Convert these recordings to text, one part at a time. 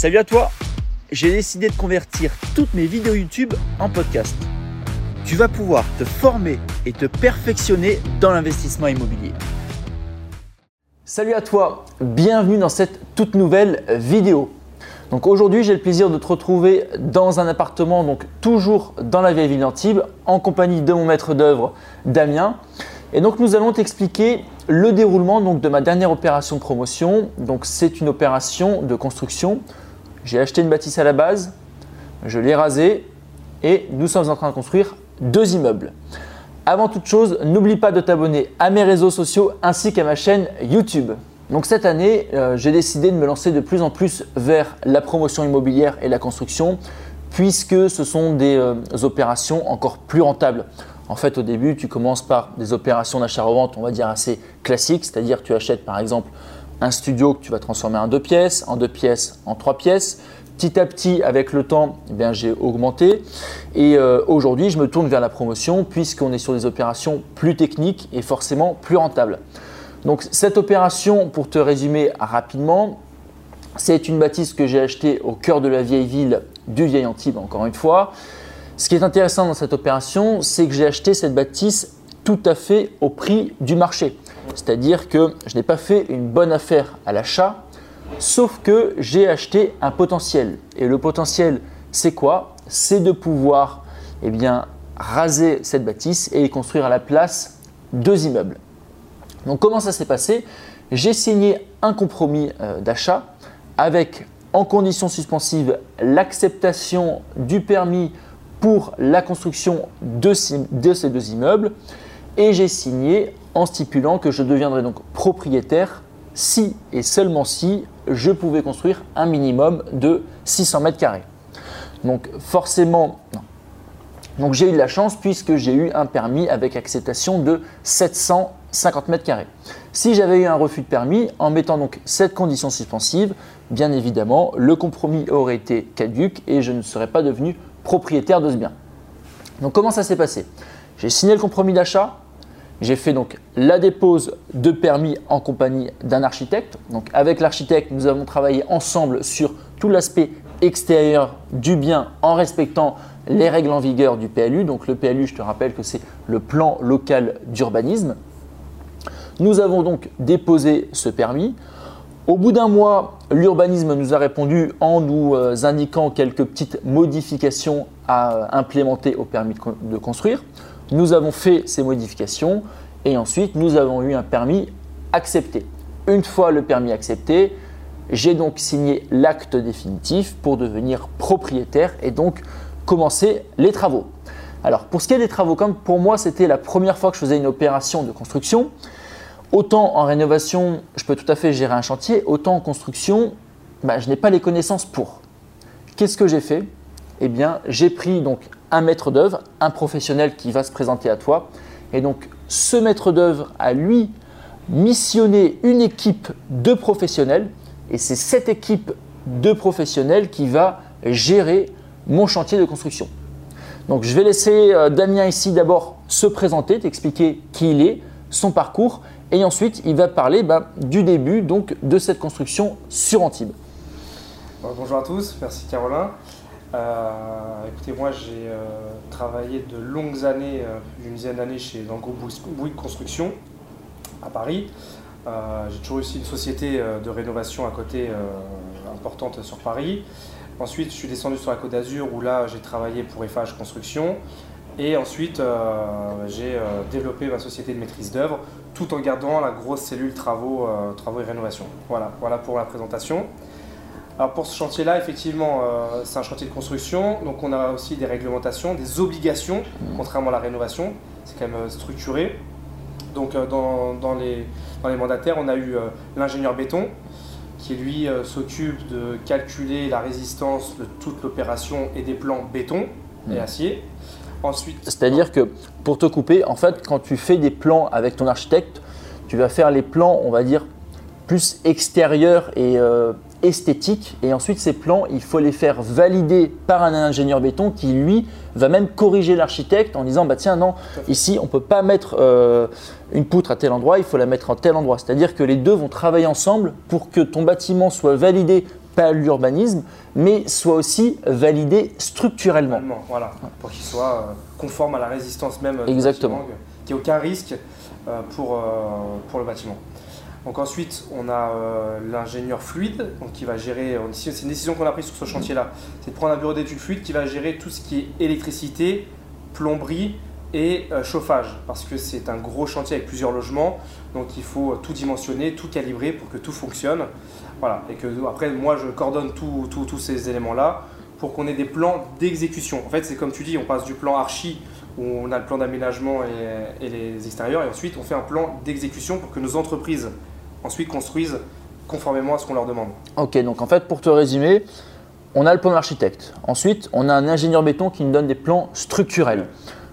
Salut à toi J'ai décidé de convertir toutes mes vidéos YouTube en podcast. Tu vas pouvoir te former et te perfectionner dans l'investissement immobilier. Salut à toi, bienvenue dans cette toute nouvelle vidéo. Donc aujourd'hui, j'ai le plaisir de te retrouver dans un appartement, donc toujours dans la vieille ville d'Antibes, en compagnie de mon maître d'œuvre Damien. Et donc nous allons t'expliquer le déroulement donc, de ma dernière opération de promotion. Donc c'est une opération de construction. J'ai acheté une bâtisse à la base, je l'ai rasée et nous sommes en train de construire deux immeubles. Avant toute chose, n'oublie pas de t'abonner à mes réseaux sociaux ainsi qu'à ma chaîne YouTube. Donc cette année, euh, j'ai décidé de me lancer de plus en plus vers la promotion immobilière et la construction puisque ce sont des euh, opérations encore plus rentables. En fait, au début, tu commences par des opérations d'achat-revente, on va dire assez classiques, c'est-à-dire tu achètes par exemple un studio que tu vas transformer en deux pièces, en deux pièces, en trois pièces. Petit à petit, avec le temps, eh j'ai augmenté. Et euh, aujourd'hui, je me tourne vers la promotion puisqu'on est sur des opérations plus techniques et forcément plus rentables. Donc cette opération, pour te résumer rapidement, c'est une bâtisse que j'ai achetée au cœur de la vieille ville du Vieil Antibes, encore une fois. Ce qui est intéressant dans cette opération, c'est que j'ai acheté cette bâtisse tout à fait au prix du marché. C'est-à-dire que je n'ai pas fait une bonne affaire à l'achat, sauf que j'ai acheté un potentiel. Et le potentiel, c'est quoi? C'est de pouvoir eh bien, raser cette bâtisse et construire à la place deux immeubles. Donc comment ça s'est passé? J'ai signé un compromis euh, d'achat avec en condition suspensive l'acceptation du permis pour la construction de ces, deux immeubles et j'ai signé en stipulant que je deviendrai donc propriétaire si et seulement si je pouvais construire un minimum de 600 mètres carrés. Donc forcément, Donc j'ai eu de la chance puisque j'ai eu un permis avec acceptation de 750 mètres carrés. Si j'avais eu un refus de permis, en mettant donc cette condition suspensive, bien évidemment, le compromis aurait été caduque et je ne serais pas devenu propriétaire de ce bien. Donc comment ça s'est passé? J'ai signé le compromis d'achat, j'ai fait donc la dépose de permis en compagnie d'un architecte. Donc avec l'architecte, nous avons travaillé ensemble sur tout l'aspect extérieur du bien en respectant les règles en vigueur du PLU. Donc le PLU, je te rappelle que c'est le plan local d'urbanisme. Nous avons donc déposé ce permis. Au bout d'un mois, l'urbanisme nous a répondu en nous euh, indiquant quelques petites modifications à euh, implémenter au permis de construire. Nous avons fait ces modifications et ensuite nous avons eu un permis accepté. Une fois le permis accepté, j'ai donc signé l'acte définitif pour devenir propriétaire et donc commencer les travaux. Alors pour ce qui est des travaux, comme pour moi c'était la première fois que je faisais une opération de construction, Autant en rénovation, je peux tout à fait gérer un chantier, autant en construction, bah, je n'ai pas les connaissances pour. Qu'est-ce que j'ai fait? Eh bien, j'ai pris donc un maître d'œuvre, un professionnel qui va se présenter à toi. Et donc, ce maître d'œuvre a lui missionné une équipe de professionnels. Et c'est cette équipe de professionnels qui va gérer mon chantier de construction. Donc, je vais laisser euh, Damien ici d'abord se présenter, t'expliquer qui il est, son parcours et ensuite, il va parler bah, du début donc, de cette construction sur Antibes. bonjour à tous, merci Carolin. Euh, écoutez, moi j'ai euh, travaillé de longues années, euh, une dizaine d'années chez dans le groupe Bouygues Construction à Paris. j'ai toujours aussi une société de rénovation à côté importante sur Paris. Ensuite, je suis descendu sur la Côte d'Azur où là j'ai travaillé pour FH Construction. Et ensuite, j'ai développé ma société de maîtrise d'œuvre tout en gardant la grosse cellule travaux, euh, travaux et rénovation. Voilà, voilà pour la présentation. Alors pour ce chantier-là, effectivement, euh, c'est un chantier de construction, donc on a aussi des réglementations, des obligations, contrairement à la rénovation, c'est quand même euh, structuré. Donc dans, dans, les, dans, les, mandataires, on a eu l'ingénieur béton, qui lui s'occupe de calculer la résistance de toute l'opération et des plans béton et mmh. acier. C'est-à-dire que pour te couper, en fait, quand tu fais des plans avec ton architecte, tu vas faire les plans, on va dire, plus extérieurs et euh, esthétiques. Et ensuite, ces plans, il faut les faire valider par un ingénieur béton qui, lui, va même corriger l'architecte en disant bah tiens non ici on peut pas mettre euh, une poutre à tel endroit il faut la mettre à tel endroit c'est à dire que les deux vont travailler ensemble pour que ton bâtiment soit validé pas l'urbanisme, mais soit aussi validé structurellement. Voilà, pour qu'il soit euh, conforme à la résistance même du Exactement. qu'il n'y ait aucun risque euh, pour, euh, pour le bâtiment. Donc ensuite, on a euh, l'ingénieur fluide, donc qui va gérer, c'est une décision qu'on a prise sur ce chantier-là, c'est de prendre un bureau d'études fluide qui va gérer tout ce qui est électricité, plomberie et euh, chauffage, parce que c'est un gros chantier avec plusieurs logements, donc il faut tout dimensionner, tout calibrer pour que tout fonctionne. Voilà, et que après, moi, je coordonne tous ces éléments-là pour qu'on ait des plans d'exécution. En fait, c'est comme tu dis, on passe du plan archi où on a le plan d'aménagement et les extérieurs, et ensuite on fait un plan d'exécution pour que nos entreprises ensuite construisent conformément à ce qu'on leur demande. Ok, donc en fait, pour te résumer, on a le plan de l'architecte. Ensuite, on a un ingénieur béton qui nous donne des plans structurels.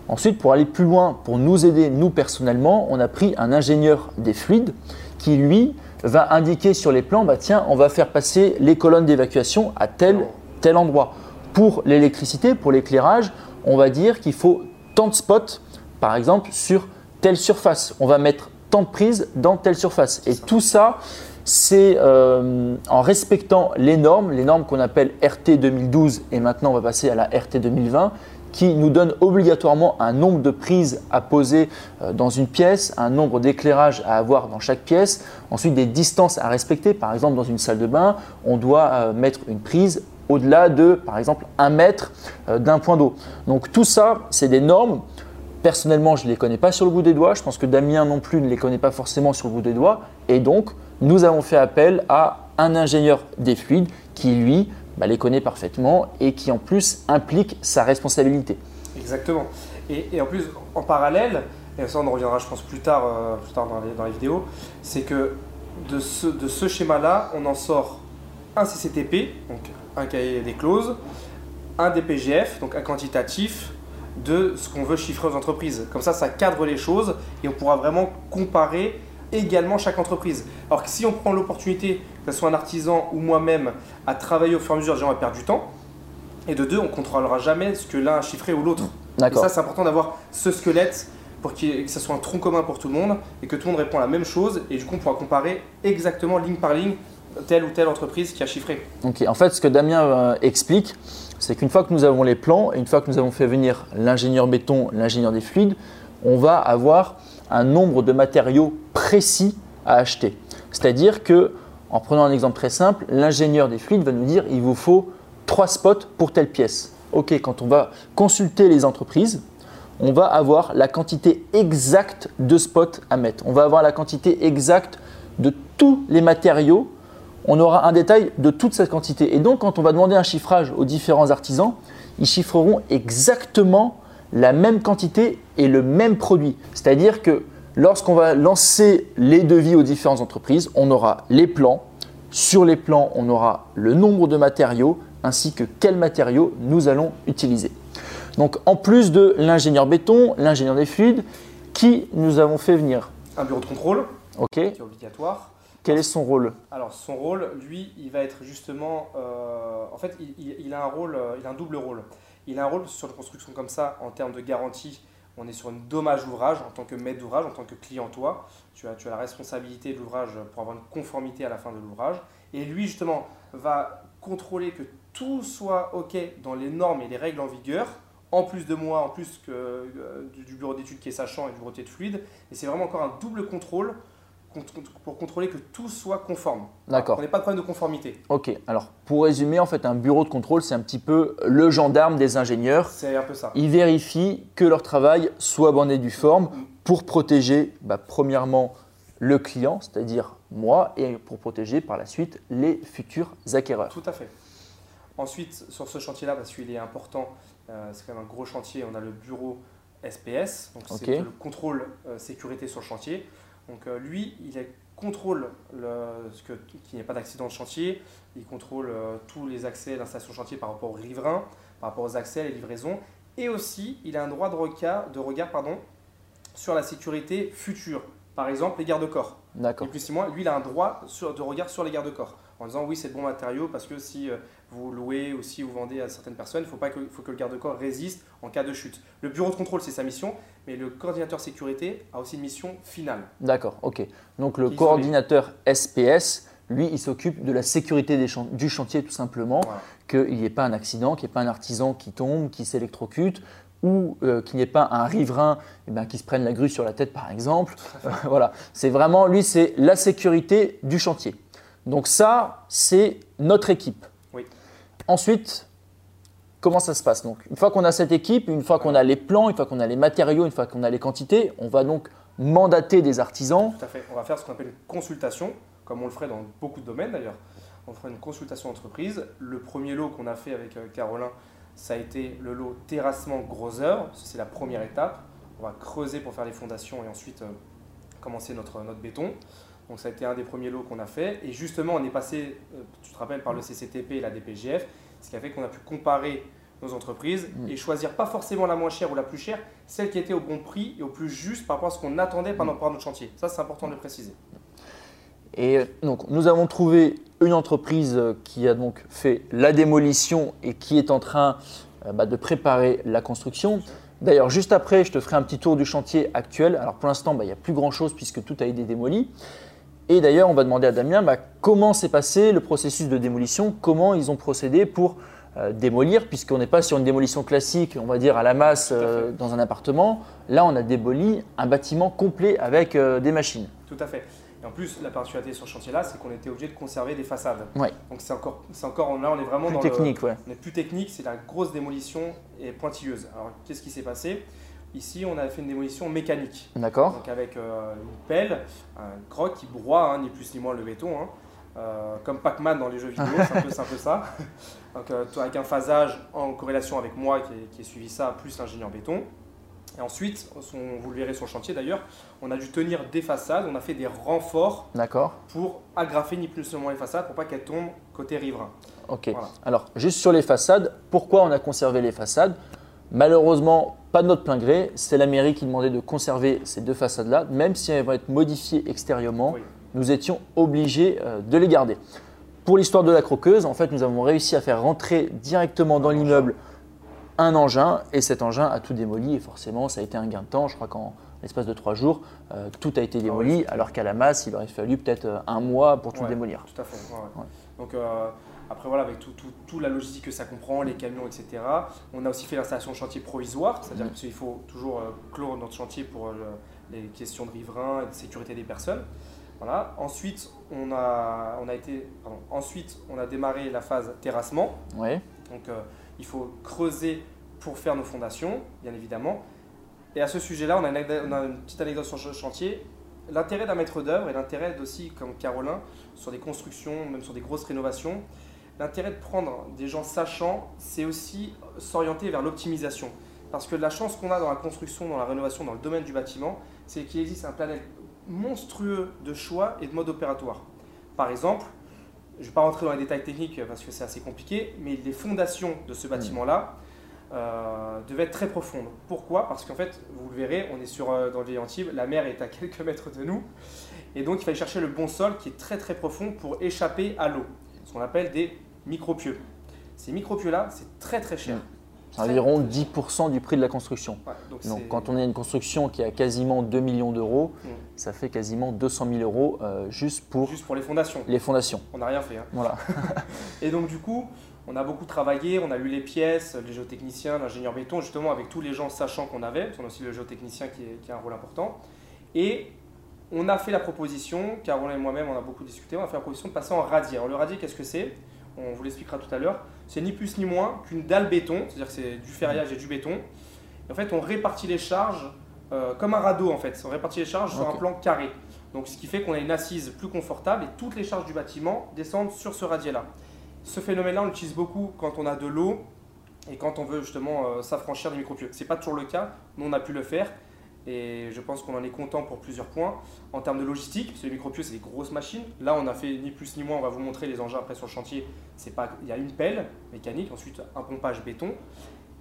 Ensuite, pour aller plus loin, pour nous aider, nous personnellement, on a pris un ingénieur des fluides qui, lui, va indiquer sur les plans, bah tiens, on va faire passer les colonnes d'évacuation à tel, tel endroit. Pour l'électricité, pour l'éclairage, on va dire qu'il faut tant de spots, par exemple, sur telle surface. On va mettre tant de prises dans telle surface. Et tout ça, c'est euh, en respectant les normes, les normes qu'on appelle RT 2012 et maintenant on va passer à la RT 2020 qui nous donne obligatoirement un nombre de prises à poser euh, dans une pièce, un nombre d'éclairages à avoir dans chaque pièce, ensuite des distances à respecter. Par exemple, dans une salle de bain, on doit euh, mettre une prise au-delà de, par exemple, un mètre d'un point d'eau. Donc tout ça, c'est des normes. Personnellement, je ne les connais pas sur le bout des doigts. Je pense que Damien non plus ne les connaît pas forcément sur le bout des doigts. Et donc, nous avons fait appel à un ingénieur des fluides qui, lui, bah, les connaît parfaitement et qui, en plus, implique sa responsabilité. Exactement. Et, en plus, en parallèle, et ça on en reviendra je pense plus tard, euh, plus tard dans, les, dans vidéos, c'est que de ce, de ce schéma-là, on en sort un CCTP, donc un cahier des clauses, un DPGF, donc un quantitatif de ce qu'on veut chiffrer aux entreprises. Comme ça, ça cadre les choses et on pourra vraiment comparer également chaque entreprise. Alors que si on prend l'opportunité, que ce soit un artisan ou moi-même, à travailler au fur et à mesure, déjà on va perdre du temps. Et de deux, on ne contrôlera jamais ce que l'un a chiffré ou l'autre. Et ça, c'est important d'avoir ce squelette pour que ça soit un tronc commun pour tout le monde et que tout le monde répond à la même chose. Et du coup, on pourra comparer exactement ligne par ligne telle ou telle entreprise qui a chiffré. Ok, en fait, ce que Damien euh, explique, c'est qu'une fois que nous avons les plans et une fois que nous avons fait venir l'ingénieur béton, l'ingénieur des fluides, on va avoir un nombre de matériaux précis à acheter. C'est-à-dire que, en prenant un exemple très simple, l'ingénieur des fluides va nous dire il vous faut trois spots pour telle pièce. Ok, quand on va consulter les entreprises, on va avoir la quantité exacte de spots à mettre. On va avoir la quantité exacte de tous les matériaux on aura un détail de toute cette quantité. Et donc, quand on va demander un chiffrage aux différents artisans, ils chiffreront exactement la même quantité et le même produit. C'est-à-dire que lorsqu'on va lancer les devis aux différentes entreprises, on aura les plans. Sur les plans, on aura le nombre de matériaux ainsi que quels matériaux nous allons utiliser. Donc, en plus de l'ingénieur béton, l'ingénieur des fluides, qui nous avons fait venir? Un bureau de contrôle Ok, qui est obligatoire. Quel est son rôle Alors son rôle, lui, il va être justement, euh, en fait, il, a un rôle, euh, il a un double rôle. Il a un rôle sur une construction comme ça en termes de garantie. On est sur une dommage ouvrage en tant que maître d'ouvrage, en tant que client toi. Tu as, tu as la responsabilité de l'ouvrage pour avoir une conformité à la fin de l'ouvrage. Et lui justement va contrôler que tout soit ok dans les normes et les règles en vigueur. En plus de moi, en plus que, euh, du, bureau d'études qui est sachant et du bureau d'études fluide. Et c'est vraiment encore un double contrôle cont- pour contrôler que tout soit conforme. D'accord. On n'ait pas de problème de conformité. Ok, alors pour résumer, en fait, un bureau de contrôle, c'est un petit peu le gendarme des ingénieurs. C'est un peu ça. Ils vérifient que leur travail soit bon et due forme pour protéger, bah, premièrement, le client, c'est-à-dire moi, et pour protéger par la suite les futurs acquéreurs. Tout à fait. Ensuite, sur ce chantier-là, parce qu'il est important, euh, c'est quand même un gros chantier, on a le bureau SPS, donc Ok. c'est le contrôle euh, sécurité sur le chantier. Donc euh, lui, il est- contrôle le, ce que- qu'il n'y ait pas d'accident de chantier, il contrôle euh, tous les accès à l'installation de chantier par rapport aux riverains, par rapport aux accès, les livraisons, et aussi il a un droit de regard, de regard pardon, sur la sécurité future. Par exemple, les garde-corps. Ni D'accord. plus ni moins, lui, il a un droit sur- de regard sur les garde-corps. En disant oui, c'est bon matériau parce que si euh, vous louez ou si vous vendez à certaines personnes, il faut, pas que, faut que le garde-corps résiste en cas de chute. Le bureau de contrôle, c'est sa mission, mais le coordinateur sécurité a aussi une mission finale. D'accord, ok. Donc le coordinateur SPS, Lui, il s'occupe de la sécurité du chantier tout simplement, qu'il n'y ait pas un accident, qu'il n'y ait pas un artisan qui tombe, qui s'électrocute, ou euh, qu'il n'y ait pas un riverain eh ben, qui se prenne la grue sur la tête par exemple. voilà, c'est vraiment, lui, c'est la sécurité du chantier. Donc ça, c'est notre équipe. Oui. Ensuite, comment ça se passe donc? Une fois qu'on a cette équipe, une fois qu'on a les plans, une fois qu'on a les matériaux, une fois qu'on a les quantités, on va donc mandater des artisans. Tout à fait. On va faire ce qu'on appelle une consultation, comme on le ferait dans beaucoup de domaines d'ailleurs. On fera une consultation entreprise. Le premier lot qu'on a fait avec euh, Carolin, ça a été le lot terrassement gros œuvre. C'est la première étape. On va creuser pour faire les fondations et ensuite euh, commencer notre, notre béton. Donc ça a été un des premiers lots qu'on a fait. Et justement, on est passé, euh, tu te rappelles, par le CCTP et la DPGF, ce qui a fait qu'on a pu comparer nos entreprises mm. et choisir pas forcément la moins chère ou la plus chère, celle qui était au bon prix et au plus juste par rapport à ce qu'on attendait pendant mm. notre chantier. Ça, c'est important de le préciser. Et donc, nous avons trouvé une entreprise euh, qui a donc fait la démolition et qui est en train euh, bah, de préparer la construction. D'ailleurs, juste après, je te ferai un petit tour du chantier actuel. Alors, pour l'instant, bah, il n'y a plus grand-chose puisque tout a été démoli. Et d'ailleurs, on va demander à Damien bah, comment s'est passé le processus de démolition, comment ils ont procédé pour euh, démolir, puisqu'on n'est pas sur une démolition classique, on va dire à la masse dans un appartement. Là, on a démoli un bâtiment complet avec des machines. Tout à fait en plus, la particularité sur ce chantier-là, c'est qu'on était obligé de conserver des façades. Donc c'est encore, c'est encore, là on est vraiment plus technique, ouais. On est plus technique, c'est la grosse démolition et pointilleuse. Alors qu'est-ce qui s'est passé? Ici, on a fait une démolition mécanique. D'accord. Donc avec euh, une pelle, un croc qui broie, hein, ni plus ni moins le béton. Hein. Euh, comme Pac-Man dans les jeux vidéo, c'est un, peu, ça. Donc, euh, avec un phasage en corrélation avec moi qui ai, qui ai suivi ça, plus l'ingénieur béton. Et ensuite, vous le verrez sur le chantier d'ailleurs, on a dû tenir des façades, on a fait des renforts pour agrafer ni plus ni moins les façades pour pas qu'elles tombent côté riverain. Ok. Alors, juste sur les façades, pourquoi on a conservé les façades? Malheureusement, pas de notre plein gré. C'est la mairie qui demandait de conserver ces deux façades-là, même si elles vont être modifiées extérieurement. Nous étions obligés euh, de les garder. Pour l'histoire de la croqueuse, en fait, nous avons réussi à faire rentrer directement dans l'immeuble un engin et cet engin a tout démoli et forcément ça a été un gain de temps. Je crois qu'en l'espace de trois jours, euh, tout a été ah démoli alors qu'à la masse il aurait fallu peut-être euh, un mois pour tout démolir. Tout à fait. Donc euh, après voilà avec toute tout, la logistique que ça comprend, les camions, etc. On a aussi fait l'installation de chantier provisoire, c'est-à-dire mmh. qu'il faut toujours clore notre chantier pour les questions de riverains et de sécurité des personnes. Voilà. Ensuite, on a, on a été, ensuite, on a démarré la phase terrassement. Donc, il faut creuser pour faire nos fondations, bien évidemment. Et à ce sujet-là, on, a une petite anecdote sur le chantier. L'intérêt d'un maître d'œuvre et l'intérêt aussi, comme Carolin, sur des constructions, même sur des grosses rénovations, l'intérêt de prendre des gens sachants, c'est aussi s'orienter vers l'optimisation. Parce que la chance qu'on a dans la construction, dans la rénovation, dans le domaine du bâtiment, c'est qu'il existe un panel monstrueux de choix et de modes opératoires. Par exemple, je ne vais pas rentrer dans les détails techniques parce que c'est assez compliqué, mais les fondations de ce bâtiment-là euh, devaient être très profondes. Pourquoi? Parce qu'en fait, vous le verrez, on est sur, euh, dans le vieil Antibes, la mer est à quelques mètres de nous, et donc il fallait chercher le bon sol qui est très très profond pour échapper à l'eau, ce qu'on appelle des micropieux. Ces micropieux-là, c'est très très cher. Mm environ 10% du prix de la construction. donc, quand on a une construction qui a quasiment 2 millions d'euros, mm. ça fait quasiment 200 000 euros euh, juste, pour juste pour les fondations. Les fondations. On n'a rien fait. Hein. Voilà. et donc du coup, on a beaucoup travaillé, on a lu les pièces, les géotechniciens, l'ingénieur béton, justement avec tous les gens sachants qu'on avait, on a aussi le géotechnicien qui, qui, a un rôle important. Et on a fait la proposition, Caroline et moi-même on a beaucoup discuté, on a fait la proposition de passer en radier. Alors le radier, qu'est-ce que c'est? On vous l'expliquera tout à l'heure c'est ni plus ni moins qu'une dalle béton, c'est-à-dire que c'est du ferraillage et du béton. en fait, on répartit les charges euh, comme un radeau en fait. On répartit les charges sur un plan carré. Donc, ce qui fait qu'on a une assise plus confortable et toutes les charges du bâtiment descendent sur ce radier-là. Ce phénomène-là, on l'utilise beaucoup quand on a de l'eau et quand on veut justement euh, s'affranchir des micropieux. Ce n'est pas toujours le cas, nous on a pu le faire et je pense qu'on en est content pour plusieurs points. En termes de logistique, parce que les micropieux, c'est des grosses machines. Là, on a fait ni plus ni moins, on va vous montrer les engins après sur le chantier. C'est pas, il y a une pelle mécanique, ensuite un pompage béton.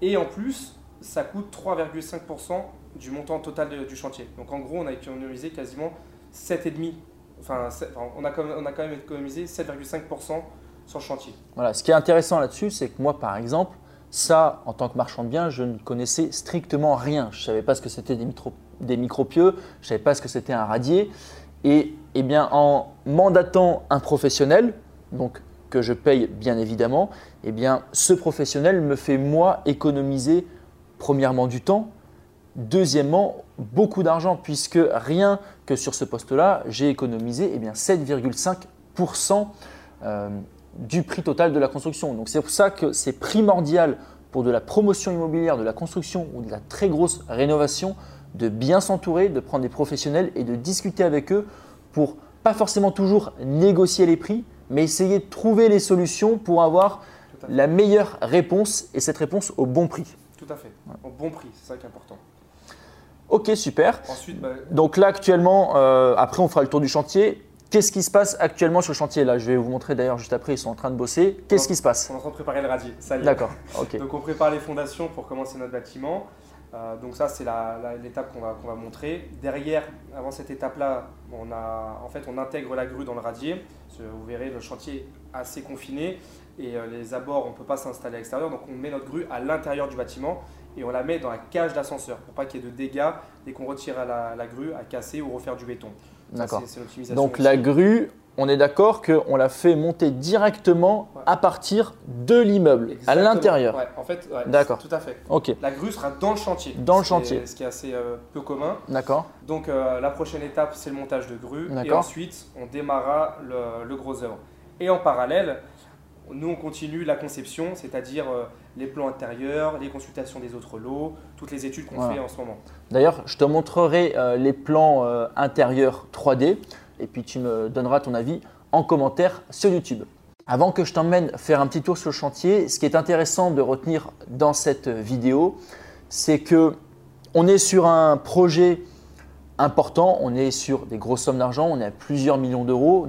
Et en plus, ça coûte 3,5% du montant total du chantier. Donc en gros, on a économisé quasiment 7,5%. Enfin, on, a, quand même économisé 7,5% sur le chantier. Voilà, ce qui est intéressant là-dessus, c'est que moi, par exemple, ça, en tant que marchand de biens, je ne connaissais strictement rien. Je ne savais pas ce que c'était des, micropieux, je ne savais pas ce que c'était un radier. Et eh bien, en mandatant un professionnel, donc que je paye bien évidemment, eh bien, ce professionnel me fait moi économiser premièrement du temps, deuxièmement beaucoup d'argent puisque rien que sur ce poste-là, j'ai économisé eh 7,5% euh, du prix total de la construction. Donc c'est pour ça que c'est primordial pour de la promotion immobilière, de la construction ou de la très grosse rénovation de bien s'entourer, de prendre des professionnels et de discuter avec eux pour pas forcément toujours négocier les prix, mais essayer de trouver les solutions pour avoir la meilleure réponse et cette réponse au bon prix. Tout à fait, au bon prix, c'est ça qui est important. Ok, super. Bah, Donc là, actuellement, euh, après, on fera le tour du chantier. Qu'est-ce qui se passe actuellement sur le chantier Là, je vais vous montrer d'ailleurs juste après, ils sont en train de bosser. Qu'est-ce qui se passe? On est en train de préparer le radier, ça y est. D'accord, ok. Donc on prépare les fondations pour commencer notre bâtiment. Euh, donc ça, c'est l'étape qu'on va, montrer. Derrière, avant cette étape-là, on, en fait, on intègre la grue dans le radier. Vous verrez, le chantier est assez confiné et euh, les abords, on ne peut pas s'installer à l'extérieur. Donc on met notre grue à l'intérieur du bâtiment et on la met dans la cage d'ascenseur pour pas qu'il y ait de dégâts dès qu'on retire la, grue à casser ou refaire du béton. D'accord. Donc la grue, on est d'accord qu'on l'a fait monter directement à partir de l'immeuble, à l'intérieur. Ouais, en fait, d'accord. Tout à fait. Ok. La grue sera dans le chantier. Dans le chantier. ce qui est assez euh, peu commun. D'accord. Donc euh, la prochaine étape, c'est le montage de grue. Et ensuite, on démarrera le, le gros œuvre. Et en parallèle, nous, on continue la conception, c'est-à-dire euh, les plans intérieurs, les consultations des autres lots, toutes les études qu'on fait en ce moment. D'ailleurs, je te montrerai euh, les plans euh, intérieurs 3D et puis tu me donneras ton avis en commentaire sur YouTube. Avant que je t'emmène faire un petit tour sur le chantier, ce qui est intéressant de retenir dans cette vidéo, c'est que on est sur un projet important, on est sur des grosses sommes d'argent, on est à plusieurs millions d'euros.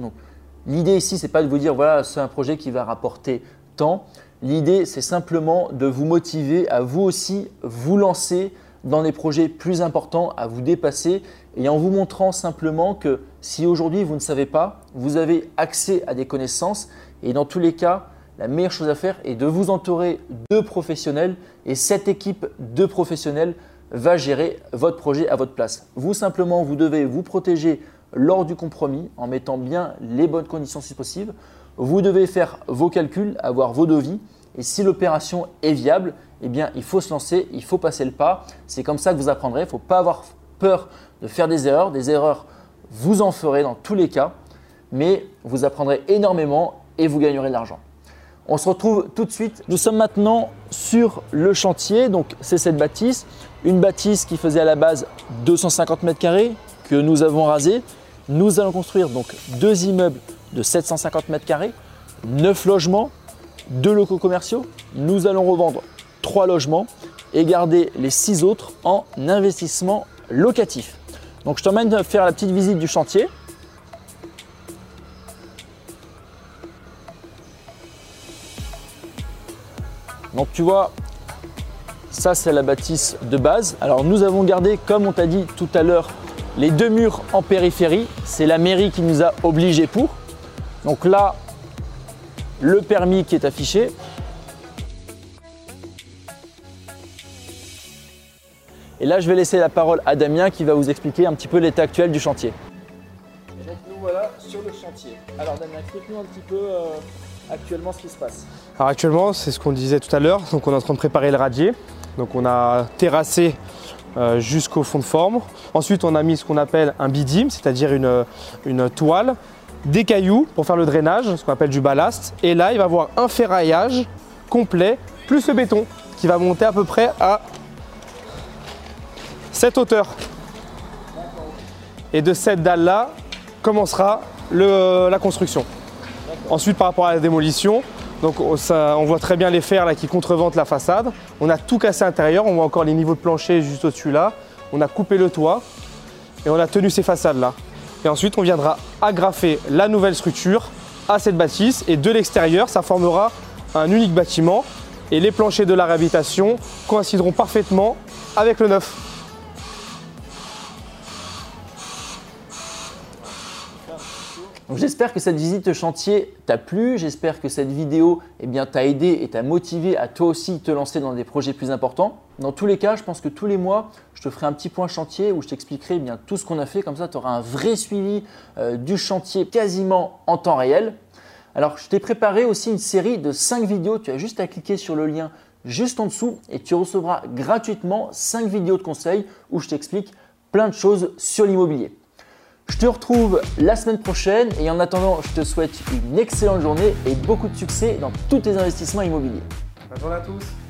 L'idée ici, ce n'est pas de vous dire voilà, c'est un projet qui va rapporter tant. L'idée, c'est simplement de vous motiver à vous aussi vous lancer dans des projets plus importants, à vous dépasser et en vous montrant simplement que si aujourd'hui vous ne savez pas, vous avez accès à des connaissances et dans tous les cas, la meilleure chose à faire est de vous entourer de professionnels et cette équipe de professionnels va gérer votre projet à votre place. Vous simplement, vous devez vous protéger lors du compromis en mettant bien les bonnes conditions si possible. Vous devez faire vos calculs, avoir vos devis et si l'opération est viable, eh bien il faut se lancer, il faut passer le pas. C'est comme ça que vous apprendrez. Il ne faut pas avoir peur de faire des erreurs. Des erreurs, vous en ferez dans tous les cas, mais vous apprendrez énormément et vous gagnerez de l'argent. On se retrouve tout de suite. Nous sommes maintenant sur le chantier. Donc, c'est cette bâtisse. Une bâtisse qui faisait à la base 250 mètres carrés que nous avons rasé. Nous allons construire donc deux immeubles de 750 mètres carrés, neuf logements, deux locaux commerciaux. Nous allons revendre trois logements et garder les six autres en investissement locatif. Donc je t'emmène faire la petite visite du chantier. Donc tu vois, ça c'est la bâtisse de base. Alors nous avons gardé, comme on t'a dit tout à l'heure, les deux murs en périphérie, c'est la mairie qui nous a obligés pour. Donc là, le permis qui est affiché. Et là, je vais laisser la parole à Damien qui va vous expliquer un petit peu l'état actuel du chantier. nous voilà sur le chantier. Alors Damien, explique-nous un petit peu euh, actuellement ce qui se passe. Alors actuellement, c'est ce qu'on disait tout à l'heure. Donc on est en train de préparer le radier. Donc on a terrassé euh, jusqu'au fond de forme. Ensuite, on a mis ce qu'on appelle un bidim, c'est-à-dire une, toile, des cailloux pour faire le drainage, ce qu'on appelle du ballast. Et là, il va y avoir un ferraillage complet, plus le béton, qui va monter à peu près à cette hauteur. Et de cette dalle-là commencera la construction. Ensuite, par rapport à la démolition, donc on voit très bien les fers qui contreventent la façade. On a tout cassé à l'intérieur, on voit encore les niveaux de plancher juste au-dessus là. On a coupé le toit et on a tenu ces façades là. Et ensuite on viendra agrafer la nouvelle structure à cette bâtisse et de l'extérieur ça formera un unique bâtiment et les planchers de la réhabilitation coïncideront parfaitement avec le neuf. J'espère que cette visite chantier t'a plu, j'espère que cette vidéo eh t'a aidé et t'a motivé à toi aussi te lancer dans des projets plus importants. Dans tous les cas, je pense que tous les mois, je te ferai un petit point chantier où je t'expliquerai eh tout ce qu'on a fait. Comme ça, tu auras un vrai suivi euh, du chantier quasiment en temps réel. Alors, je t'ai préparé aussi une série de 5 vidéos. Tu as juste à cliquer sur le lien juste en dessous et tu recevras gratuitement 5 vidéos de conseils où je t'explique plein de choses sur l'immobilier. Je te retrouve la semaine prochaine et en attendant, je te souhaite une excellente journée et beaucoup de succès dans tous tes investissements immobiliers. Bonne journée à tous.